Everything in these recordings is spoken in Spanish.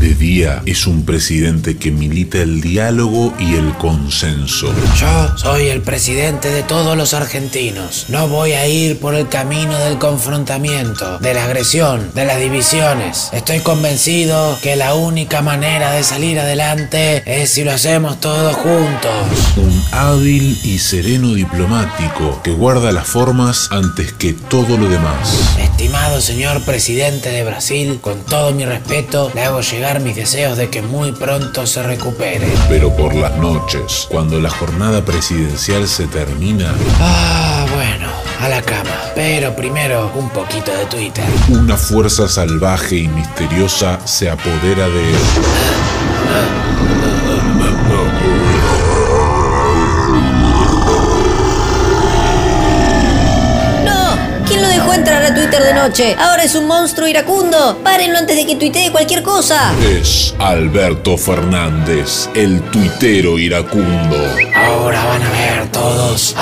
De día es un presidente que milita el diálogo y el consenso. Yo soy el presidente de todos los argentinos. No voy a ir por el camino del confrontamiento, de la agresión, de las divisiones. Estoy convencido que la única manera de salir adelante es si lo hacemos todos juntos. Un hábil y sereno diplomático que guarda las formas antes que todo lo demás. Estimado señor presidente de Brasil, con todo mi respeto, le hago llegar mis deseos de que muy pronto se recupere. Pero por las noches, cuando la jornada presidencial se termina, Ah, bueno, a la cama. Pero primero un poquito de Twitter. una fuerza salvaje y misteriosa se apodera de él. a Twitter de noche? Ahora es un monstruo iracundo. Párenlo antes de que tuitee cualquier cosa. Es Alberto Fernández, el tuitero iracundo. Ahora van a ver todos.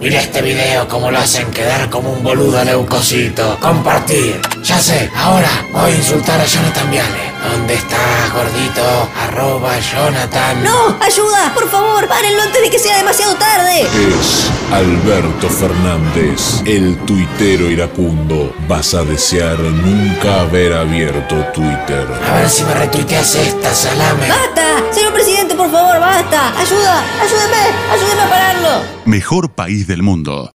Mira este video como lo hacen quedar como un boludo leucocito. Compartir. Ya sé, ahora voy a insultar a Jonathan Viale. ¿Dónde estás, gordito? Arroba Jonathan. ¡No! ¡Ayuda! ¡Por favor! ¡Párenlo antes de que sea demasiado tarde! Es Alberto Fernández, el tuitero iracundo. Vas a desear nunca haber abierto Twitter. A ver si me retuiteas esta, salame. ¡Basta! Señor presidente, por favor, basta. ¡Ayuda! ¡Ayúdeme! ¡Ayúdeme a pararlo! Mejor país del mundo.